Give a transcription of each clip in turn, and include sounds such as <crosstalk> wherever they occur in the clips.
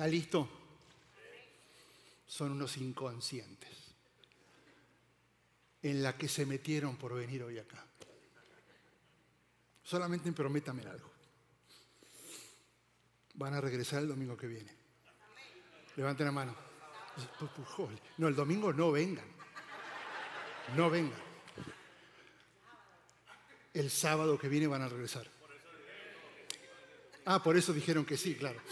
¿Está listo? Son unos inconscientes en la que se metieron por venir hoy acá. Solamente prométame algo. Van a regresar el domingo que viene. Levanten la mano. No, el domingo no vengan. No vengan. El sábado que viene van a regresar. Ah, por eso dijeron que sí, claro.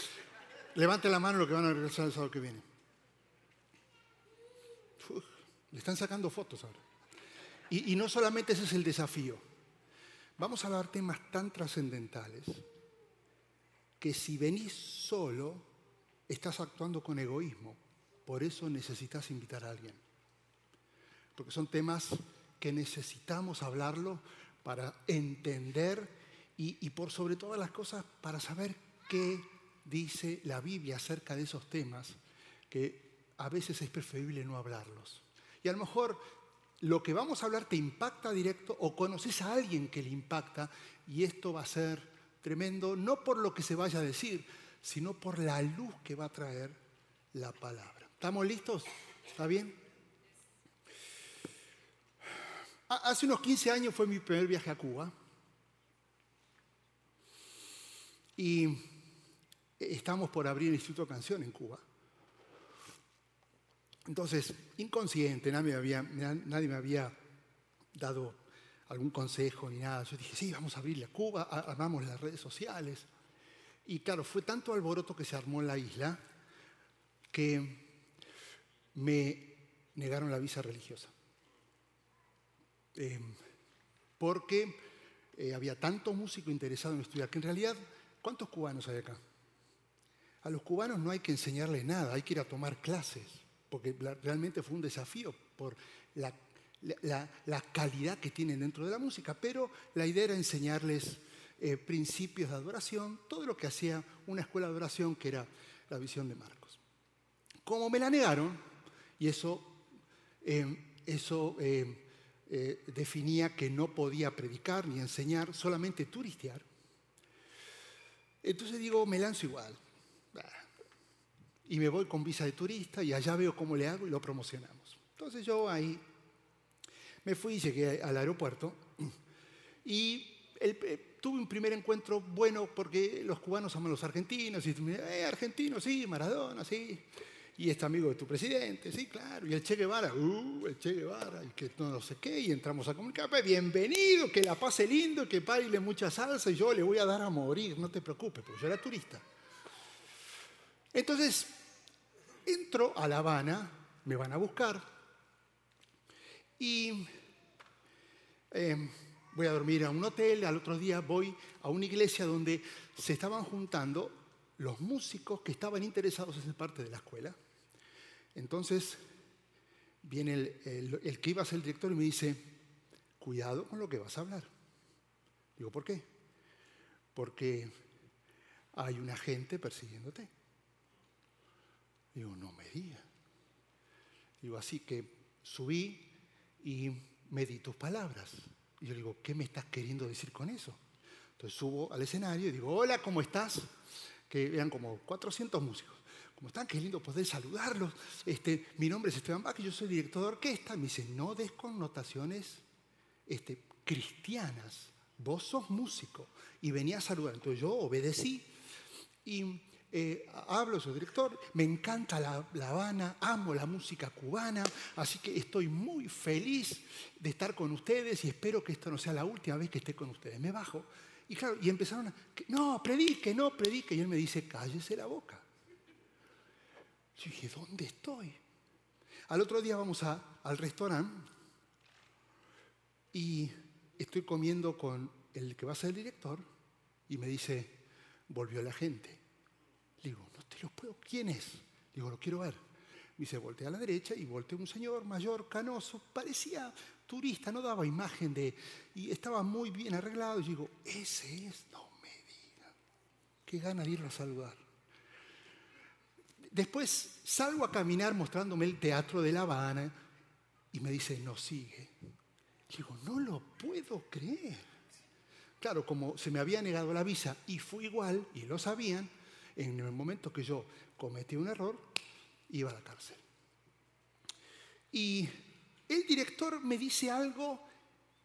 Levante la mano lo que van a regresar el sábado que viene. le están sacando fotos ahora. Y, y no solamente ese es el desafío. Vamos a hablar temas tan trascendentales que si venís solo, estás actuando con egoísmo. Por eso necesitas invitar a alguien. Porque son temas que necesitamos hablarlo para entender y, por sobre todas las cosas para saber qué dice la Biblia acerca de esos temas que a veces es preferible no hablarlos. Y a lo mejor lo que vamos a hablar te impacta directo o conoces a alguien que le impacta y esto va a ser tremendo, no por lo que se vaya a decir, sino por la luz que va a traer la palabra. ¿Estamos listos? ¿Está bien? Hace unos 15 años fue mi primer viaje a Cuba. Y estamos por abrir el Instituto Canción en Cuba. Entonces, inconsciente, nadie me había, nadie me había dado algún consejo ni nada. Yo dije, sí, vamos a abrirle a Cuba, armamos las redes sociales. Y claro, fue tanto alboroto que se armó en la isla que me negaron la visa religiosa. Eh, porque eh, había tanto músico interesado en estudiar, que en realidad, ¿cuántos cubanos hay acá? A los cubanos no hay que enseñarles nada, hay que ir a tomar clases porque realmente fue un desafío por la, calidad que tienen dentro de la música, pero la idea era enseñarles eh, principios de adoración, todo lo que hacía una escuela de adoración que era la visión de Marcos. Como me la negaron, y eso, eh, eh, definía que no podía predicar ni enseñar, solamente turistear, entonces digo, me lanzo igual y me voy con visa de turista y allá veo cómo le hago y lo promocionamos. Entonces yo ahí me fui llegué al aeropuerto y eh, tuve un primer encuentro bueno porque los cubanos aman los argentinos y me eh, argentino, sí, Maradona, sí. Y este amigo de tu presidente, sí, claro. Y el Che Guevara, uh, el Che Guevara, y que no, sé qué, y entramos a comunicar, pues, bienvenido, que la pase lindo, que baile mucha salsa, y yo le voy a dar a morir, no te preocupes, porque yo era turista. Entonces, Entro a La Habana, me van a buscar y eh, voy a dormir a un hotel, al otro día voy a una iglesia donde se estaban juntando los músicos que estaban interesados en ser parte de la escuela. Entonces viene el, el que iba a ser el director y me dice, cuidado con lo que vas a hablar. Digo, ¿por qué? Porque hay una gente persiguiéndote. Digo, no me diga. Digo, así que subí y me di tus palabras. Y yo digo, ¿qué me estás queriendo decir con eso? Entonces subo al escenario y digo, hola, ¿cómo estás? Que eran como 400 músicos. ¿Cómo están? Qué lindo poder saludarlos. Este, mi nombre es Esteban Bach yo soy director de orquesta. Me dice, no des connotaciones este, cristianas. Vos sos músico. Y venía a saludar. Entonces yo obedecí. Y eh, hablo, soy director, me encanta la, Habana, amo la música cubana, así que estoy muy feliz de estar con ustedes y espero que esto no sea la última vez que esté con ustedes. Me bajo y claro, y empezaron a, no, predique, no, predique, y él me dice, cállese la boca. Yo dije, ¿dónde estoy? Al otro día vamos al restaurante y estoy comiendo con el que va a ser el director y me dice, volvió la gente. Digo, no te lo puedo. ¿Quién es? Digo, lo quiero ver. Me dice, volteé a la derecha y volteé un señor mayor, canoso, parecía turista, no daba imagen de... Y estaba muy bien arreglado. Y digo, ese es, no me diga. Qué gana de irlo a saludar. Después salgo a caminar mostrándome el teatro de La Habana y me dice, no sigue. Digo, no lo puedo creer. Claro, como se me había negado la visa y fui igual, y lo sabían, en el momento que yo cometí un error, iba a la cárcel. Y el director me dice algo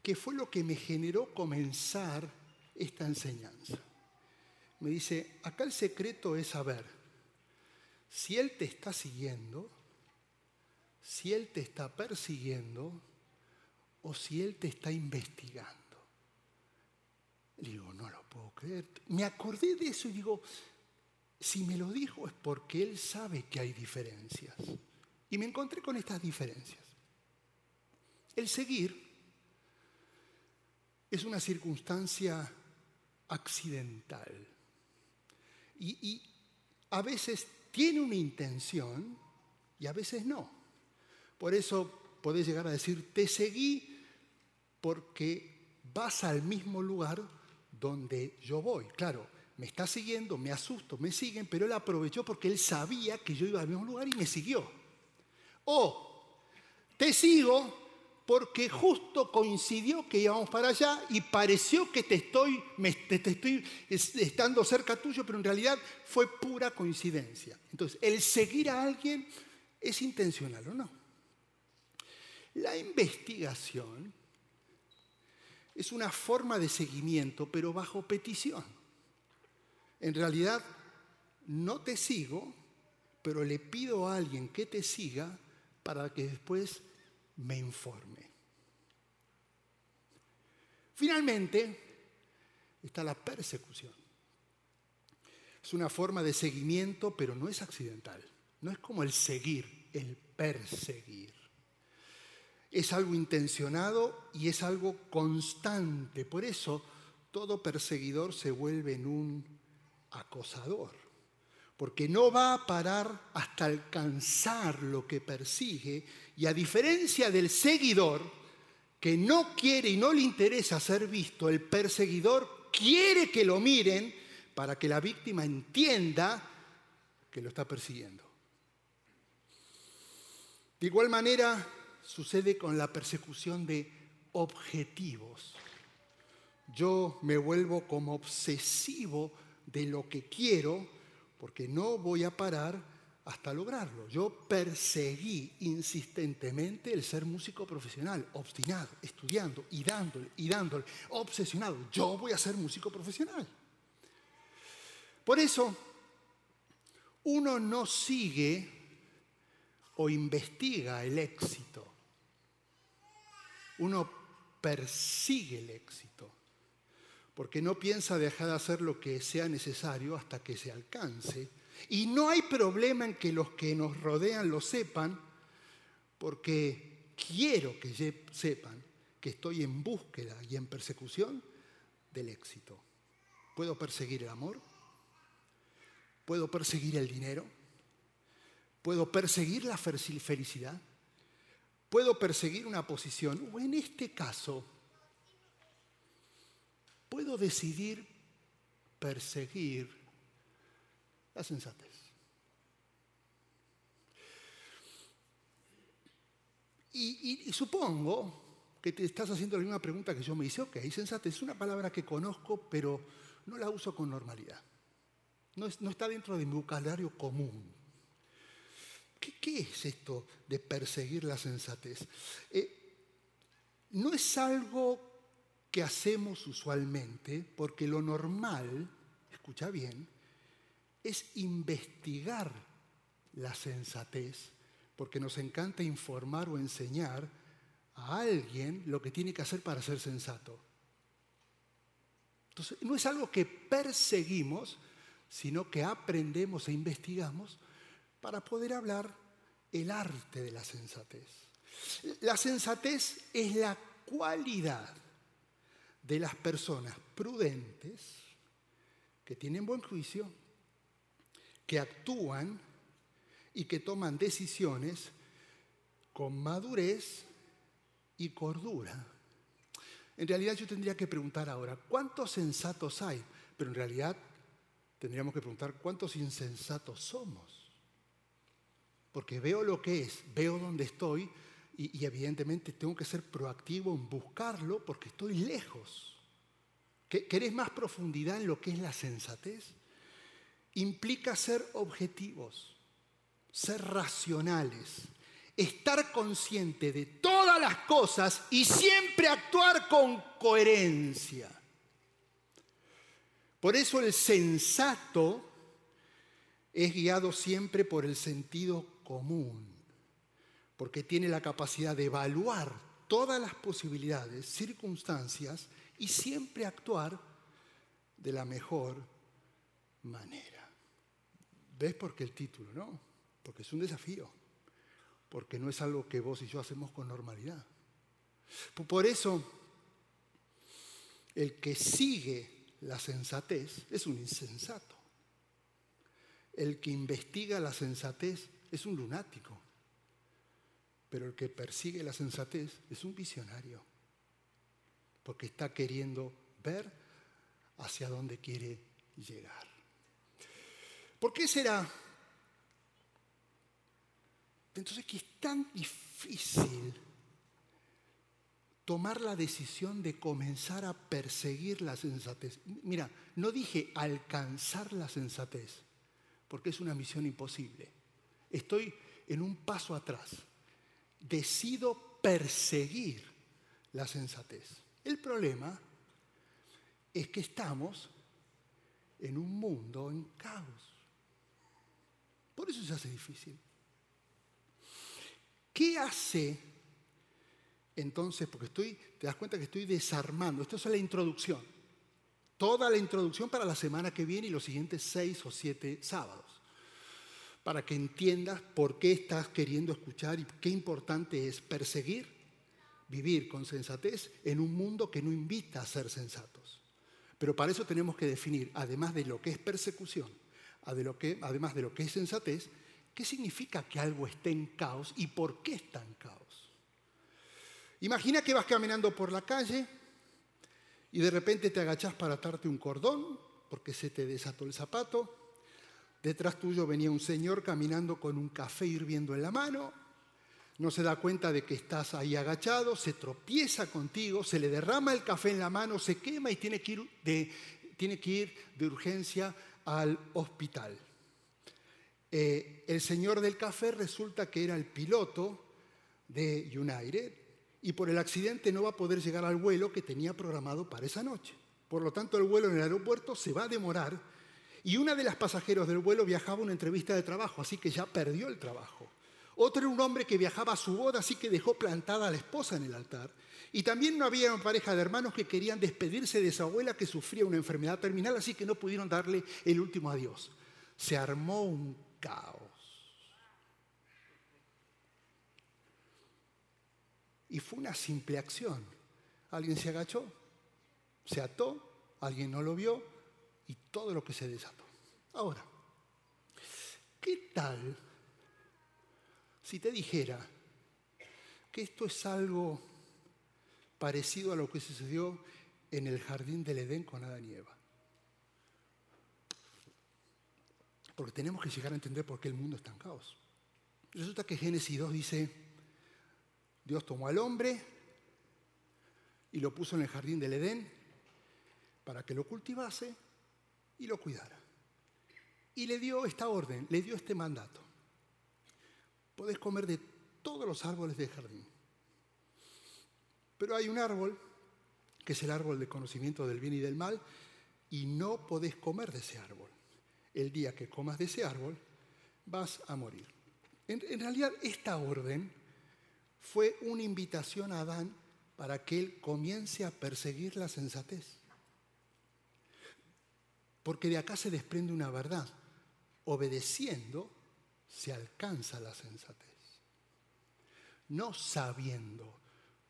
que fue lo que me generó comenzar esta enseñanza. Me dice, acá el secreto es saber si Él te está siguiendo, si Él te está persiguiendo o si Él te está investigando. digo, no lo puedo creer. Me acordé de eso y digo, si me lo dijo es porque Él sabe que hay diferencias. Y me encontré con estas diferencias. El seguir es una circunstancia accidental. Y, a veces tiene una intención y a veces no. Por eso podés llegar a decir, te seguí porque vas al mismo lugar donde yo voy. Claro, me está siguiendo, me asusto, me siguen, pero él aprovechó porque él sabía que yo iba al mismo lugar y me siguió. O te sigo porque justo coincidió que íbamos para allá y pareció que te estoy, te, estoy estando cerca tuyo, pero en realidad fue pura coincidencia. Entonces, el seguir a alguien es intencional o no. La investigación es una forma de seguimiento, pero bajo petición. En realidad, no te sigo, pero le pido a alguien que te siga para que después me informe. Finalmente, está la persecución. Es una forma de seguimiento, pero no es accidental. No es como el seguir, el perseguir. Es algo intencionado y es algo constante. Por eso todo perseguidor se vuelve en un acosador porque no va a parar hasta alcanzar lo que persigue y a diferencia del seguidor que no quiere y no le interesa ser visto, el perseguidor quiere que lo miren para que la víctima entienda que lo está persiguiendo. De igual manera sucede con la persecución de objetivos. Yo me vuelvo como obsesivo de lo que quiero porque no voy a parar hasta lograrlo. Yo perseguí insistentemente el ser músico profesional, obstinado, estudiando y dándole y dándole, obsesionado. Yo voy a ser músico profesional. Por eso, uno no sigue o investiga el éxito. Uno persigue el éxito porque no piensa dejar de hacer lo que sea necesario hasta que se alcance. Y no hay problema en que los que nos rodean lo sepan, porque quiero que sepan que estoy en búsqueda y en persecución del éxito. Puedo perseguir el amor, puedo perseguir el dinero, puedo perseguir la felicidad, puedo perseguir una posición, o en este caso, puedo decidir perseguir la sensatez. Y, supongo que te estás haciendo la misma pregunta que yo me hice. Ok, sensatez es una palabra que conozco, pero no la uso con normalidad. No, está dentro de mi vocabulario común. ¿Qué, es esto de perseguir la sensatez? Eh, no es algo que hacemos usualmente, porque lo normal, escucha bien, es investigar la sensatez, porque nos encanta informar o enseñar a alguien lo que tiene que hacer para ser sensato. Entonces, no es algo que perseguimos, sino que aprendemos e investigamos para poder hablar el arte de la sensatez. La sensatez es la cualidad de las personas prudentes, que tienen buen juicio, que actúan y que toman decisiones con madurez y cordura. En realidad yo tendría que preguntar ahora, ¿cuántos sensatos hay? Pero en realidad tendríamos que preguntar, ¿cuántos insensatos somos? Porque veo lo que es, veo dónde estoy y, evidentemente tengo que ser proactivo en buscarlo porque estoy lejos. ¿Querés más profundidad en lo que es la sensatez? implica ser objetivos, ser racionales, estar consciente de todas las cosas y siempre actuar con coherencia. Por eso el sensato es guiado siempre por el sentido común, porque tiene la capacidad de evaluar todas las posibilidades, circunstancias y siempre actuar de la mejor manera. ¿Ves por qué el título? No, porque es un desafío, porque no es algo que vos y yo hacemos con normalidad. Por eso, el que sigue la sensatez es un insensato. El que investiga la sensatez es un lunático. Pero el que persigue la sensatez es un visionario. Porque está queriendo ver hacia dónde quiere llegar. ¿Por qué será? Entonces que es tan difícil tomar la decisión de comenzar a perseguir la sensatez. Mira, no dije alcanzar la sensatez, porque es una misión imposible. Estoy en un paso atrás. Decido perseguir la sensatez. El problema es que estamos en un mundo en caos. Por eso se hace difícil. ¿Qué hace entonces? Porque estoy, te das cuenta que estoy desarmando. Esto es la introducción. Toda la introducción para la semana que viene y los siguientes seis o siete sábados. Para que entiendas por qué estás queriendo escuchar y qué importante es perseguir, vivir con sensatez en un mundo que no invita a ser sensatos. Pero para eso tenemos que definir, además de lo que es persecución, además de lo que es sensatez, qué significa que algo esté en caos y por qué está en caos. Imagina que vas caminando por la calle y de repente te agachás para atarte un cordón porque se te desató el zapato. Detrás tuyo venía un señor caminando con un café hirviendo en la mano no se da cuenta de que estás ahí agachado, se tropieza contigo, se le derrama el café en la mano, se quema y tiene que ir de, tiene que ir de urgencia al hospital. Eh, el señor del café resulta que era el piloto de United y por el accidente no va a poder llegar al vuelo que tenía programado para esa noche. Por lo tanto, el vuelo en el aeropuerto se va a demorar y una de las pasajeros del vuelo viajaba a una entrevista de trabajo, así que ya perdió el trabajo. Otro era un hombre que viajaba a su boda, así que dejó plantada a la esposa en el altar. Y también no había pareja de hermanos que querían despedirse de su abuela que sufría una enfermedad terminal, así que no pudieron darle el último adiós. Se armó un caos. Y fue una simple acción. Alguien se agachó, se ató, alguien no lo vio y todo lo que se desató. Ahora, ¿qué tal si te dijera que esto es algo parecido a lo que sucedió en el jardín del Edén con Adán y Eva. Porque tenemos que llegar a entender por qué el mundo está en caos. Resulta que Génesis 2 dice, Dios tomó al hombre y lo puso en el jardín del Edén para que lo cultivase y lo cuidara. Y le dio esta orden, le dio este mandato. Podés comer de todos los árboles del jardín. Pero hay un árbol, que es el árbol del conocimiento del bien y del mal, y no podés comer de ese árbol. El día que comas de ese árbol, vas a morir. En, en realidad, esta orden fue una invitación a Adán para que él comience a perseguir la sensatez. Porque de acá se desprende una verdad. Obedeciendo se alcanza la sensatez. No sabiendo,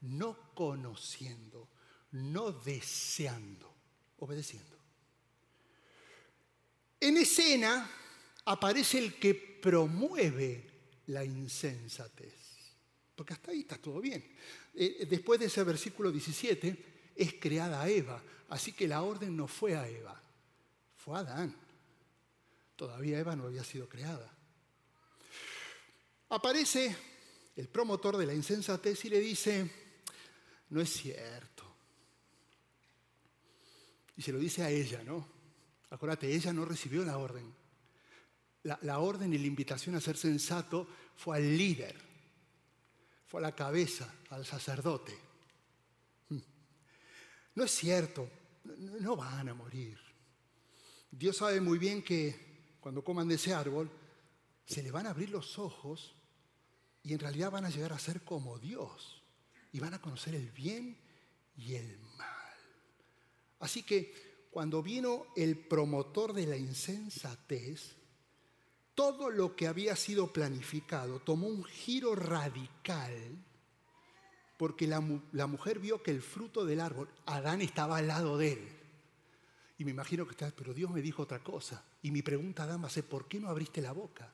no conociendo, no deseando, obedeciendo. En escena aparece el que promueve la insensatez. Porque hasta ahí está todo bien. Eh, después de ese versículo 17, es creada Eva. Así que la orden no fue a Eva, fue Adán. Todavía Eva no había sido creada. Aparece el promotor de la insensatez y le dice, no es cierto. Y se lo dice a ella, ¿no? Acuérdate, ella no recibió la orden, la, orden y la invitación a ser sensato fue al líder, fue a la cabeza, al sacerdote. Hmm. No es cierto, no van a morir. Dios sabe muy bien que cuando coman de ese árbol, se le van a abrir los ojos y en realidad van a llegar a ser como Dios y van a conocer el bien y el mal. Así que cuando vino el promotor de la insensatez, todo lo que había sido planificado tomó un giro radical porque la, mujer vio que el fruto del árbol, Adán estaba al lado de él. Y me imagino que está, pero Dios me dijo otra cosa. Y mi pregunta, Adán, va a ser, ¿por qué no abriste la boca?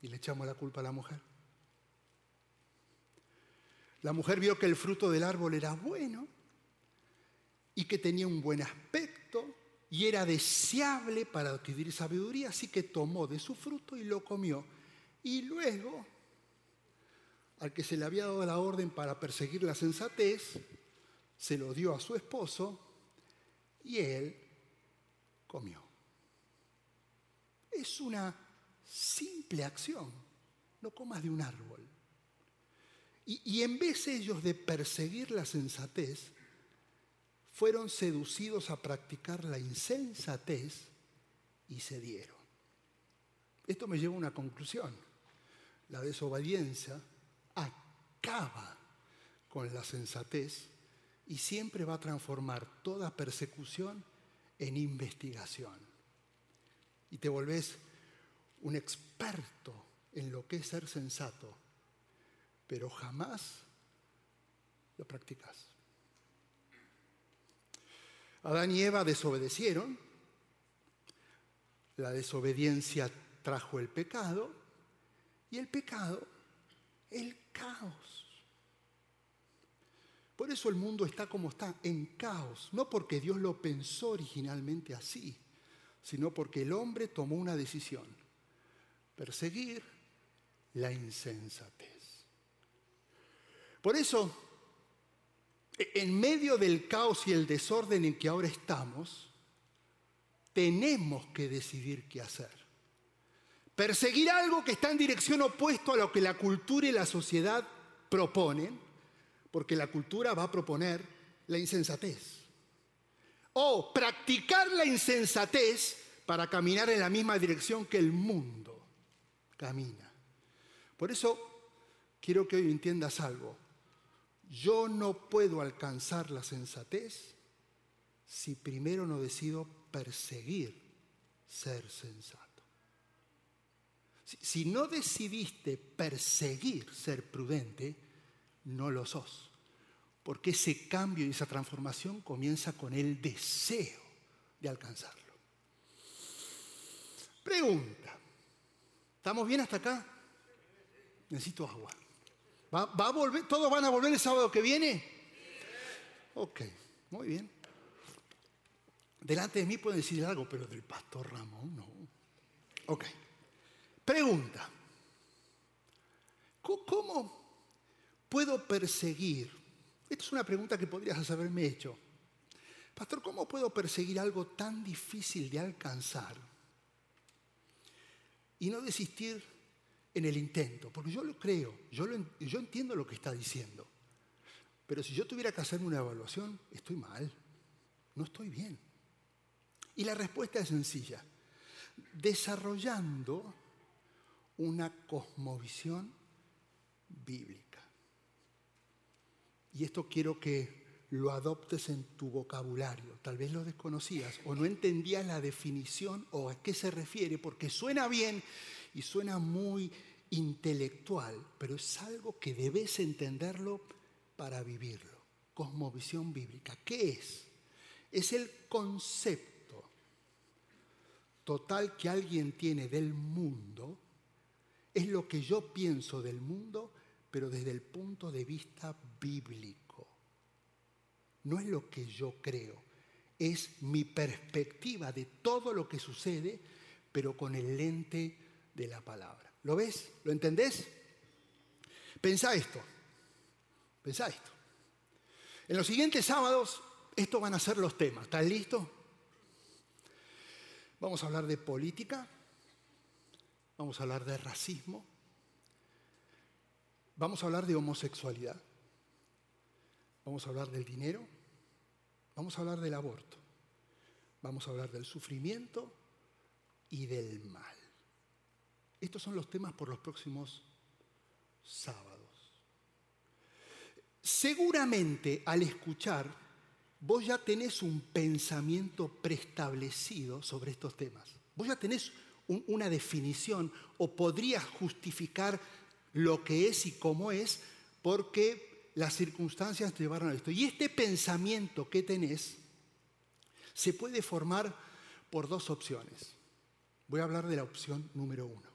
Y le echamos la culpa a la mujer. La mujer vio que el fruto del árbol era bueno y que tenía un buen aspecto y era deseable para adquirir sabiduría, así que tomó de su fruto y lo comió. Y luego, al que se le había dado la orden para perseguir la sensatez, se lo dio a su esposo y él comió. Es una simple acción, no comas de un árbol. Y, en vez ellos de perseguir la sensatez, fueron seducidos a practicar la insensatez y se dieron. Esto me lleva a una conclusión. La desobediencia acaba con la sensatez y siempre va a transformar toda persecución en investigación. Y te volvés un experto en lo que es ser sensato, pero jamás lo practicas. Adán y Eva desobedecieron, la desobediencia trajo el pecado y el pecado el caos. Por eso el mundo está como está, en caos, no porque Dios lo pensó originalmente así, sino porque el hombre tomó una decisión, perseguir la insensatez. Por eso en medio del caos y el desorden en que ahora estamos, tenemos que decidir qué hacer. Perseguir algo que está en dirección opuesta a lo que la cultura y la sociedad proponen, porque la cultura va a proponer la insensatez. O practicar la insensatez para caminar en la misma dirección que el mundo camina. Por eso quiero que hoy entiendas algo yo no puedo alcanzar la sensatez si primero no decido perseguir ser sensato. Si, no decidiste perseguir ser prudente, no lo sos. Porque ese cambio y esa transformación comienza con el deseo de alcanzarlo. Pregunta. ¿Estamos bien hasta acá? Necesito agua. ¿Va, a volver, ¿Todos van a volver el sábado que viene? Ok, muy bien. Delante de mí pueden decir algo, pero del pastor Ramón no. Ok. Pregunta. ¿Cómo puedo perseguir? Esta es una pregunta que podrías haberme hecho. Pastor, ¿cómo puedo perseguir algo tan difícil de alcanzar y no desistir en el intento, porque yo lo creo, yo, yo entiendo lo que está diciendo. Pero si yo tuviera que hacerme una evaluación, estoy mal, no estoy bien. Y la respuesta es sencilla, desarrollando una cosmovisión bíblica. Y esto quiero que lo adoptes en tu vocabulario. Tal vez lo desconocías o no entendías la definición o a qué se refiere, porque suena bien y suena muy intelectual, pero es algo que debes entenderlo para vivirlo. Cosmovisión bíblica. ¿Qué es? Es el concepto total que alguien tiene del mundo, es lo que yo pienso del mundo, pero desde el punto de vista bíblico. No es lo que yo creo, es mi perspectiva de todo lo que sucede, pero con el lente de la palabra. ¿Lo ves? ¿Lo entendés? Pensá esto. Pensá esto. En los siguientes sábados, estos van a ser los temas. ¿Estás listo? Vamos a hablar de política, vamos a hablar de racismo, vamos a hablar de homosexualidad, vamos a hablar del dinero, vamos a hablar del aborto, vamos a hablar del sufrimiento y del mal. Estos son los temas por los próximos sábados. Seguramente al escuchar, vos ya tenés un pensamiento preestablecido sobre estos temas. Vos ya tenés una definición o podrías justificar lo que es y cómo es porque las circunstancias te llevaron a esto. Y este pensamiento que tenés se puede formar por dos opciones. Voy a hablar de la opción número uno.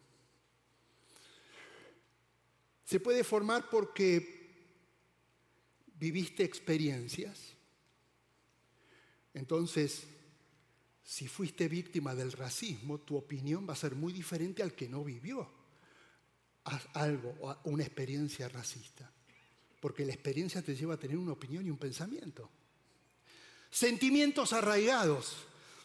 Se puede formar porque viviste experiencias. Entonces, si fuiste víctima del racismo, tu opinión va a ser muy diferente al que no vivió algo una experiencia racista. Porque la experiencia te lleva a tener una opinión y un pensamiento. Sentimientos arraigados.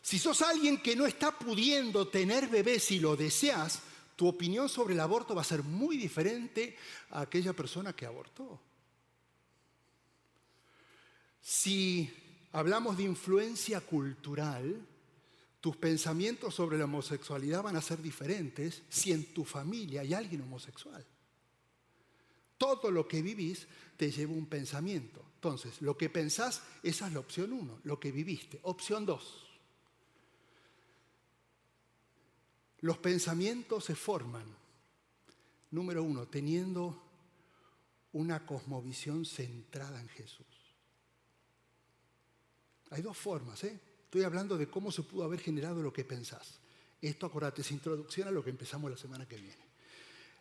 Si sos alguien que no está pudiendo tener bebés y lo deseas, tu opinión sobre el aborto va a ser muy diferente a aquella persona que abortó. Si hablamos de influencia cultural, tus pensamientos sobre la homosexualidad van a ser diferentes si en tu familia hay alguien homosexual. Todo lo que vivís te lleva un pensamiento. Entonces, lo que pensás, esa es la opción uno, lo que viviste. Opción dos. Los pensamientos se forman, número uno, teniendo una cosmovisión centrada en Jesús. Hay dos formas, ¿eh? Estoy hablando de cómo se pudo haber generado lo que pensás. Esto, acordate, es introducción a lo que empezamos la semana que viene.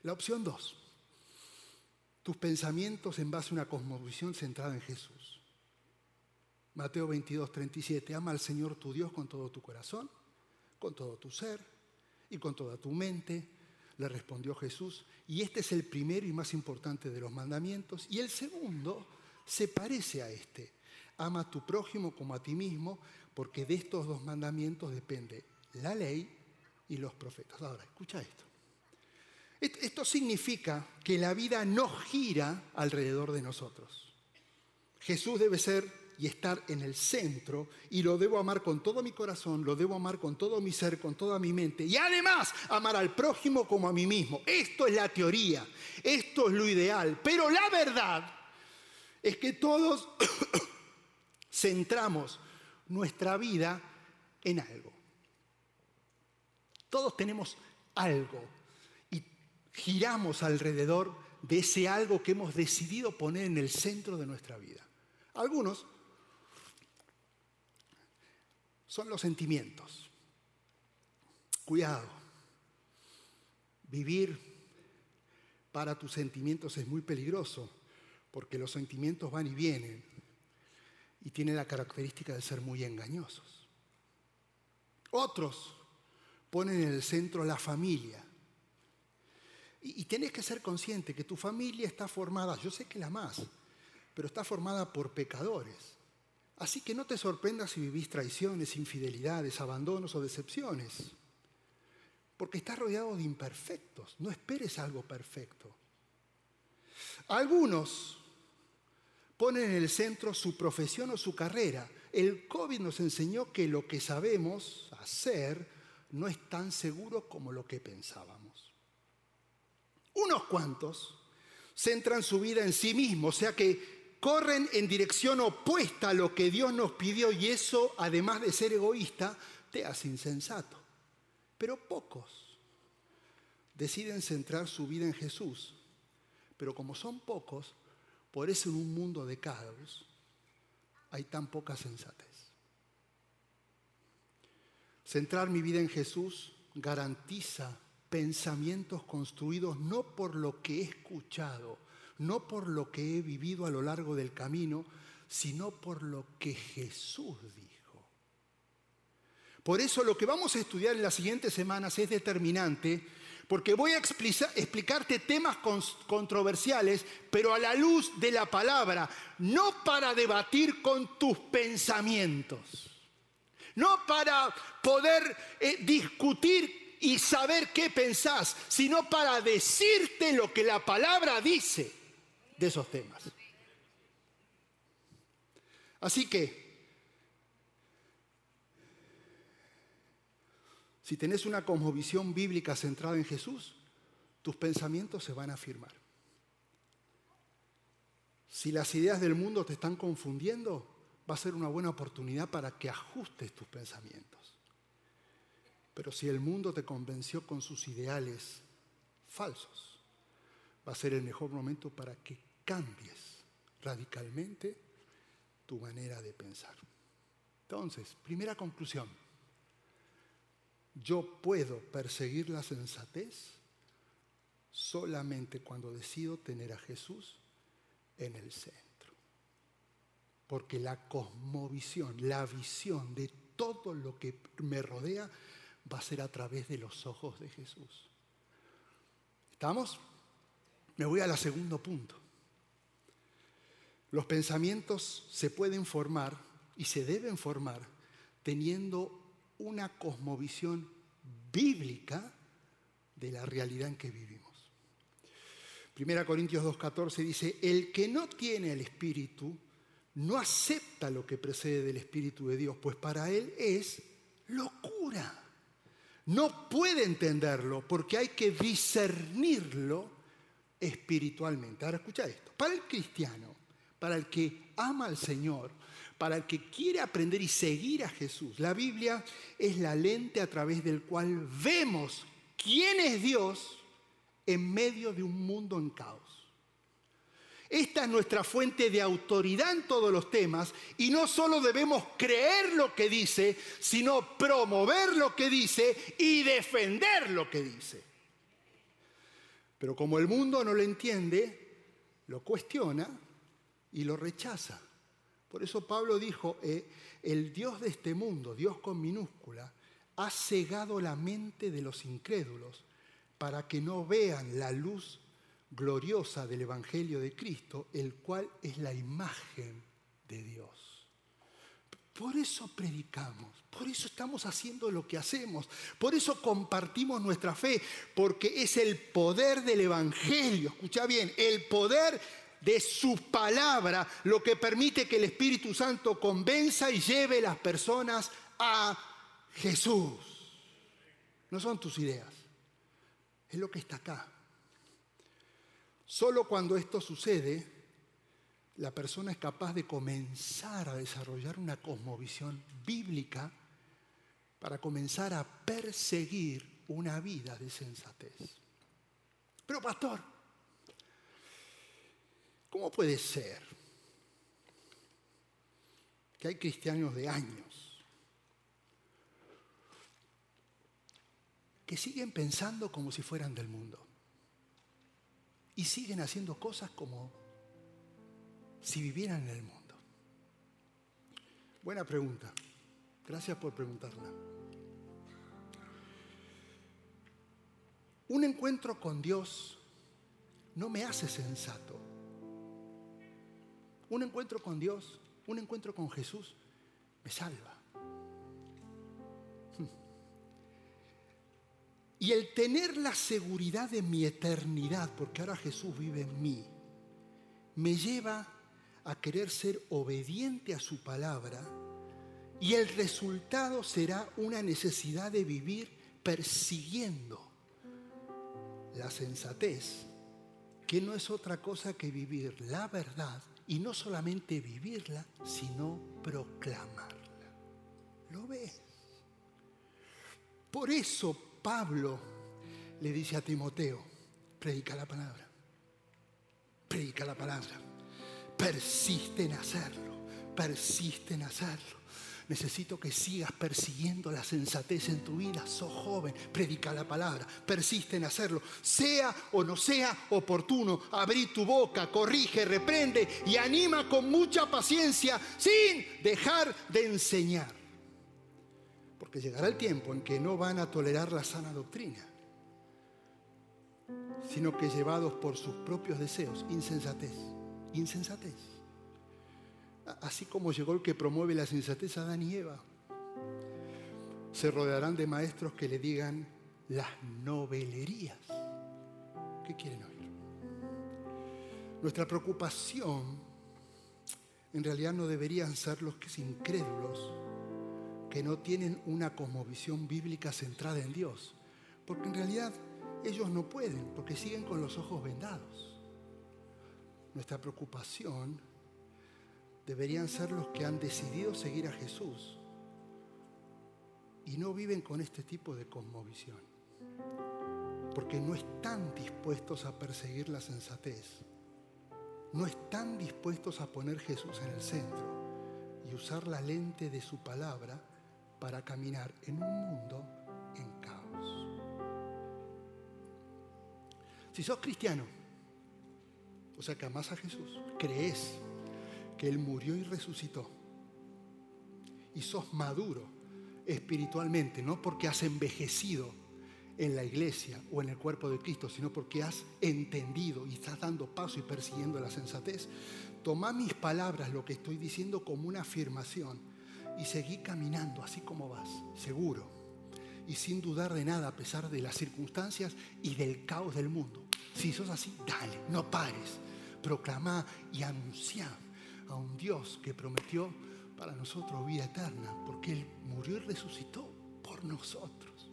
La opción dos, tus pensamientos en base a una cosmovisión centrada en Jesús. Mateo 22, 37, ama al Señor tu Dios con todo tu corazón, con todo tu ser, y con toda tu mente, le respondió Jesús. Y este es el primero y más importante de los mandamientos. Y el segundo se parece a este. Ama a tu prójimo como a ti mismo, porque de estos dos mandamientos depende la ley y los profetas. Ahora, escucha esto. Esto significa que la vida no gira alrededor de nosotros. Jesús debe ser y estar en el centro y lo debo amar con todo mi corazón, lo debo amar con todo mi ser, con toda mi mente y además amar al prójimo como a mí mismo. Esto es la teoría, esto es lo ideal, pero la verdad es que todos <coughs> centramos nuestra vida en algo. Todos tenemos algo y giramos alrededor de ese algo que hemos decidido poner en el centro de nuestra vida. Algunos son los sentimientos. Cuidado. Vivir para tus sentimientos es muy peligroso porque los sentimientos van y vienen y tienen la característica de ser muy engañosos. Otros ponen en el centro la familia. Y, y tenés que ser consciente que tu familia está formada, yo sé que la más, pero está formada por pecadores. Así que no te sorprendas si vivís traiciones, infidelidades, abandonos o decepciones, porque estás rodeado de imperfectos, no esperes algo perfecto. Algunos ponen en el centro su profesión o su carrera. El COVID nos enseñó que lo que sabemos hacer no es tan seguro como lo que pensábamos. Unos cuantos centran su vida en sí mismos, o sea que corren en dirección opuesta a lo que Dios nos pidió y eso, además de ser egoísta, te hace insensato. Pero pocos deciden centrar su vida en Jesús. Pero como son pocos, por eso en un mundo de caos hay tan poca sensatez. Centrar mi vida en Jesús garantiza pensamientos construidos no por lo que he escuchado, no por lo que he vivido a lo largo del camino, sino por lo que Jesús dijo. Por eso lo que vamos a estudiar en las siguientes semanas es determinante, porque voy a explicarte temas controversiales, pero a la luz de la palabra, no para debatir con tus pensamientos, no para poder eh, discutir y saber qué pensás, sino para decirte lo que la palabra dice de esos temas. Así que, si tenés una cosmovisión bíblica centrada en Jesús, tus pensamientos se van a afirmar. Si las ideas del mundo te están confundiendo, va a ser una buena oportunidad para que ajustes tus pensamientos. Pero si el mundo te convenció con sus ideales falsos, va a ser el mejor momento para que cambies radicalmente tu manera de pensar. Entonces, primera conclusión, yo puedo perseguir la sensatez solamente cuando decido tener a Jesús en el centro. Porque la cosmovisión, la visión de todo lo que me rodea va a ser a través de los ojos de Jesús. ¿Estamos? Me voy al segundo punto. Los pensamientos se pueden formar y se deben formar teniendo una cosmovisión bíblica de la realidad en que vivimos. Primera Corintios 2.14 dice, el que no tiene el Espíritu no acepta lo que precede del Espíritu de Dios, pues para él es locura. No puede entenderlo porque hay que discernirlo espiritualmente. Ahora escucha esto, para el cristiano, para el que ama al Señor, para el que quiere aprender y seguir a Jesús, la Biblia es la lente a través del cual vemos quién es Dios en medio de un mundo en caos. Esta es nuestra fuente de autoridad en todos los temas y no solo debemos creer lo que dice, sino promover lo que dice y defender lo que dice. Pero como el mundo no lo entiende, lo cuestiona y lo rechaza. Por eso Pablo dijo, eh, el Dios de este mundo, Dios con minúscula, ha cegado la mente de los incrédulos para que no vean la luz gloriosa del Evangelio de Cristo, el cual es la imagen de Dios. Por eso predicamos, por eso estamos haciendo lo que hacemos, por eso compartimos nuestra fe, porque es el poder del Evangelio, escucha bien, el poder de su palabra lo que permite que el Espíritu Santo convenza y lleve las personas a Jesús. No son tus ideas, es lo que está acá. Solo cuando esto sucede, la persona es capaz de comenzar a desarrollar una cosmovisión bíblica para comenzar a perseguir una vida de sensatez. Pero pastor, ¿cómo puede ser que hay cristianos de años que siguen pensando como si fueran del mundo? y siguen haciendo cosas como si vivieran en el mundo? Buena pregunta. Gracias por preguntarla. Un encuentro con Dios no me hace sensato. Un encuentro con Dios, un encuentro con Jesús, me salva. Y el tener la seguridad de mi eternidad, porque ahora Jesús vive en mí, me lleva a querer ser obediente a su palabra y el resultado será una necesidad de vivir persiguiendo la sensatez, que no es otra cosa que vivir la verdad y no solamente vivirla, sino proclamarla. ¿Lo ves? Por eso Pablo le dice a Timoteo, predica la palabra, predica la palabra, persiste en hacerlo, persiste en hacerlo. Necesito que sigas persiguiendo la sensatez en tu vida. Sos joven, predica la palabra, persiste en hacerlo. Sea o no sea oportuno, abrí tu boca, corrige, reprende y anima con mucha paciencia sin dejar de enseñar. Porque llegará el tiempo en que no van a tolerar la sana doctrina, sino que llevados por sus propios deseos, insensatez, insensatez. Así como llegó el que promueve la sensatez a Adán y Eva. se rodearán de maestros que le digan las novelerías. ¿Qué quieren oír? Nuestra preocupación en realidad no deberían ser los que incrédulos que no tienen una cosmovisión bíblica centrada en Dios, porque en realidad ellos no pueden, porque siguen con los ojos vendados. Nuestra preocupación deberían ser los que han decidido seguir a Jesús y no viven con este tipo de cosmovisión, porque no están dispuestos a perseguir la sensatez, no están dispuestos a poner Jesús en el centro y usar la lente de su palabra para caminar en un mundo en caos. Si sos cristiano, o sea que amas a Jesús, crees que Él murió y resucitó, y sos maduro espiritualmente, no porque has envejecido en la iglesia o en el cuerpo de Cristo, sino porque has entendido y estás dando paso y persiguiendo la sensatez, toma mis palabras, lo que estoy diciendo, como una afirmación y seguí caminando así como vas, seguro y sin dudar de nada a pesar de las circunstancias y del caos del mundo. Si sos así, dale, no pares, proclama y anuncia a un Dios que prometió para nosotros vida eterna, porque Él murió y resucitó por nosotros.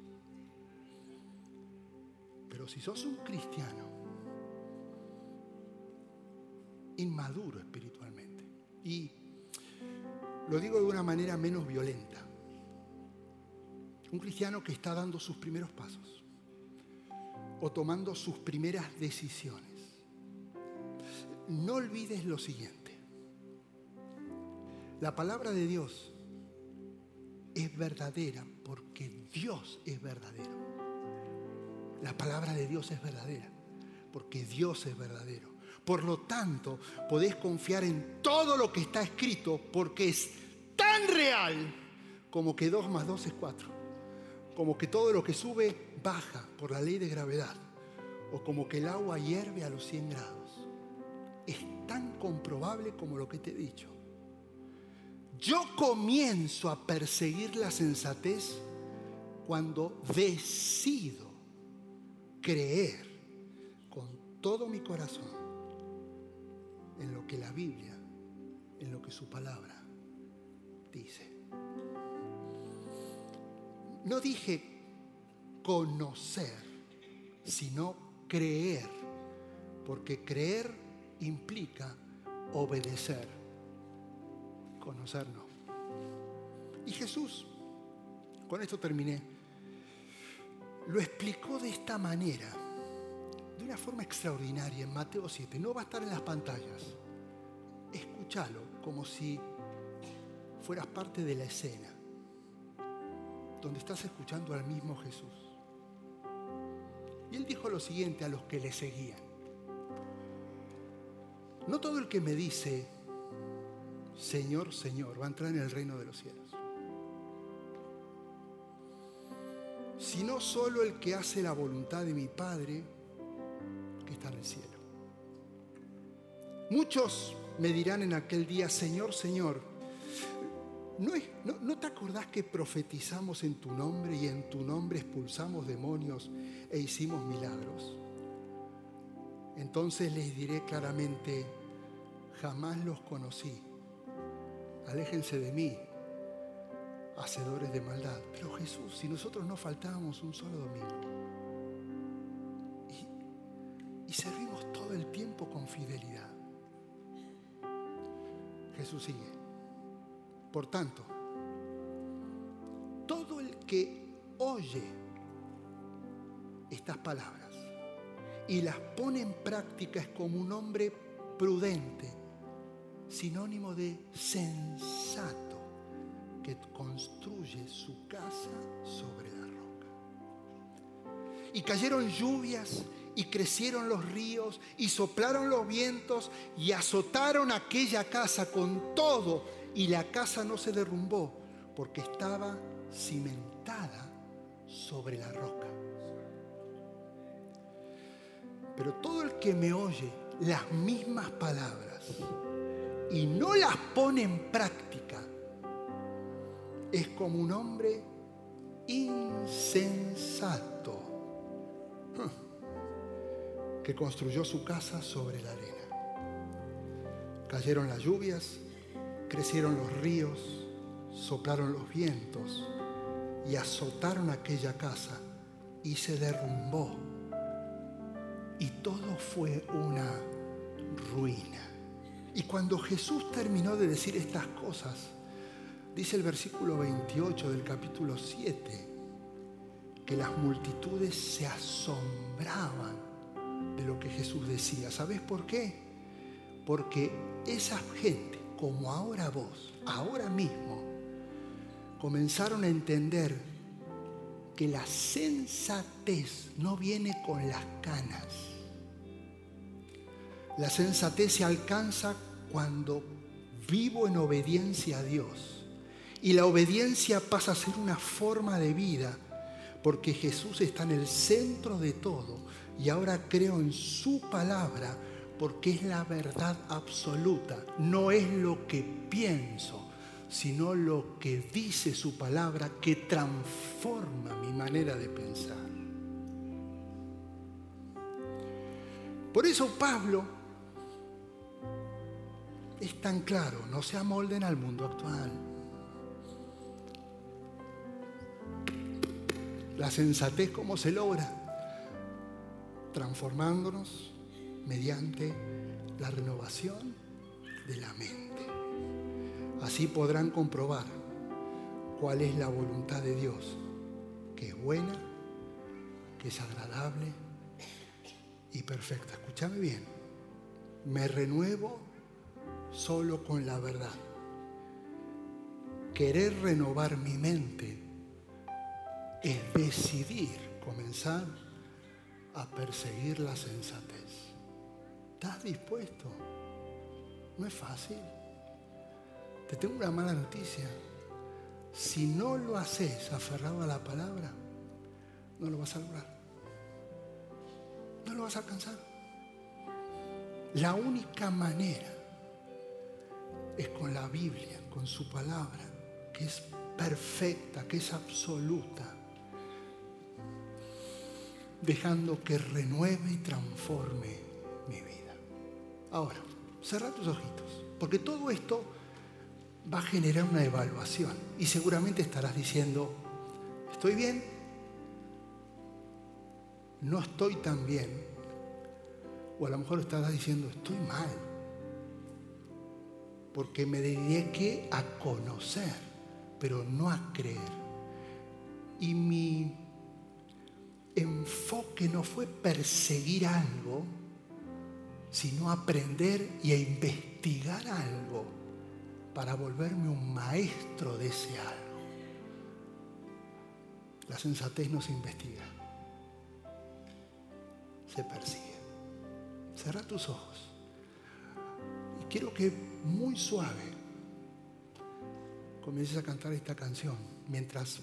Pero si sos un cristiano inmaduro espiritualmente, y lo digo de una manera menos violenta, un cristiano que está dando sus primeros pasos o tomando sus primeras decisiones, no olvides lo siguiente. La palabra de Dios es verdadera porque Dios es verdadero. La palabra de Dios es verdadera, porque Dios es verdadero. Por lo tanto, podés confiar en todo lo que está escrito, porque es tan real como que 2 más 2 es 4, como que todo lo que sube baja por la ley de gravedad, o como que el agua hierve a los 100 grados. Es tan comprobable como lo que te he dicho. Yo comienzo a perseguir la sensatez cuando decido creer con todo mi corazón en lo que la Biblia, en lo que su palabra dice. No dije conocer, sino creer, porque creer implica obedecer, conocer no. Y Jesús, con esto terminé lo explicó de esta manera, de una forma extraordinaria en Mateo 7. No va a estar en las pantallas. Escúchalo como si fueras parte de la escena, donde estás escuchando al mismo Jesús. Y él dijo lo siguiente a los que le seguían. No todo el que me dice, Señor, Señor, va a entrar en el reino de los cielos sino solo el que hace la voluntad de mi Padre que está en el cielo. Muchos me dirán en aquel día, Señor, Señor, ¿no, ¿no, te acordás que profetizamos en tu nombre y en tu nombre expulsamos demonios e hicimos milagros? Entonces les diré claramente, jamás los conocí. Aléjense de mí, hacedores de maldad. Pero Jesús, si nosotros no faltábamos un solo domingo y, y servimos todo el tiempo con fidelidad, Jesús sigue. Por tanto, todo el que oye estas palabras y las pone en práctica es como un hombre prudente, sinónimo de sensato que construye su casa sobre la roca. Y cayeron lluvias y crecieron los ríos y soplaron los vientos y azotaron aquella casa con todo y la casa no se derrumbó porque estaba cimentada sobre la roca. Pero todo el que me oye las mismas palabras y no las pone en práctica, es como un hombre insensato que construyó su casa sobre la arena. Cayeron las lluvias, crecieron los ríos, soplaron los vientos y azotaron aquella casa y se derrumbó. Y todo fue una ruina. Y cuando Jesús terminó de decir estas cosas, dice el versículo 28 del capítulo 7, que las multitudes se asombraban de lo que Jesús decía. ¿Sabes por qué? Porque esa gente, como ahora vos, ahora mismo, comenzaron a entender que la sensatez no viene con las canas. La sensatez se alcanza cuando vivo en obediencia a Dios. Y la obediencia pasa a ser una forma de vida, porque Jesús está en el centro de todo. Y ahora creo en su palabra, porque es la verdad absoluta. No es lo que pienso, sino lo que dice su palabra que transforma mi manera de pensar. Por eso Pablo es tan claro, no se amolden al mundo actual. La sensatez, ¿cómo se logra? Transformándonos mediante la renovación de la mente. Así podrán comprobar cuál es la voluntad de Dios, que es buena, que es agradable y perfecta. Escúchame bien, me renuevo solo con la verdad. Querer renovar mi mente es decidir comenzar a perseguir la sensatez. ¿Estás dispuesto? No es fácil. Te tengo una mala noticia. Si no lo haces aferrado a la palabra, no lo vas a lograr. No lo vas a alcanzar. La única manera es con la Biblia, con su palabra, que es perfecta, que es absoluta, dejando que renueve y transforme mi vida. Ahora, cerra tus ojitos, porque todo esto va a generar una evaluación. Y seguramente estarás diciendo, ¿estoy bien? No estoy tan bien. O a lo mejor estarás diciendo, estoy mal. Porque me dediqué a conocer, pero no a creer. Y mi enfoque no fue perseguir algo, sino aprender y a investigar algo para volverme un maestro de ese algo. La sensatez no se investiga, se persigue. Cerra tus ojos. Quiero que muy suave comiences a cantar esta canción mientras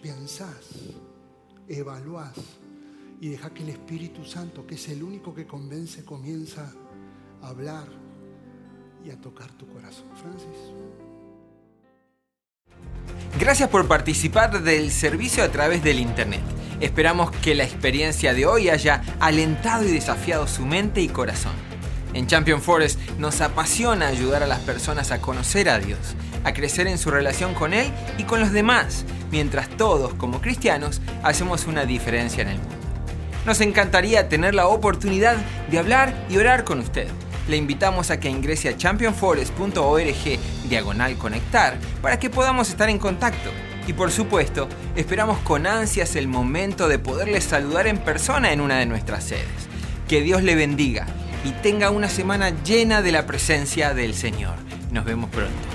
piensas, evaluás y deja que el Espíritu Santo, que es el único que convence, comienza a hablar y a tocar tu corazón. Francis. Gracias por participar del servicio a través del Internet. Esperamos que la experiencia de hoy haya alentado y desafiado su mente y corazón. En Champion Forest nos apasiona ayudar a las personas a conocer a Dios, a crecer en su relación con Él y con los demás, mientras todos como cristianos hacemos una diferencia en el mundo. Nos encantaría tener la oportunidad de hablar y orar con usted le invitamos a que ingrese a championforest.org diagonal conectar para que podamos estar en contacto. Y por supuesto, esperamos con ansias el momento de poderles saludar en persona en una de nuestras sedes. Que Dios le bendiga y tenga una semana llena de la presencia del Señor. Nos vemos pronto.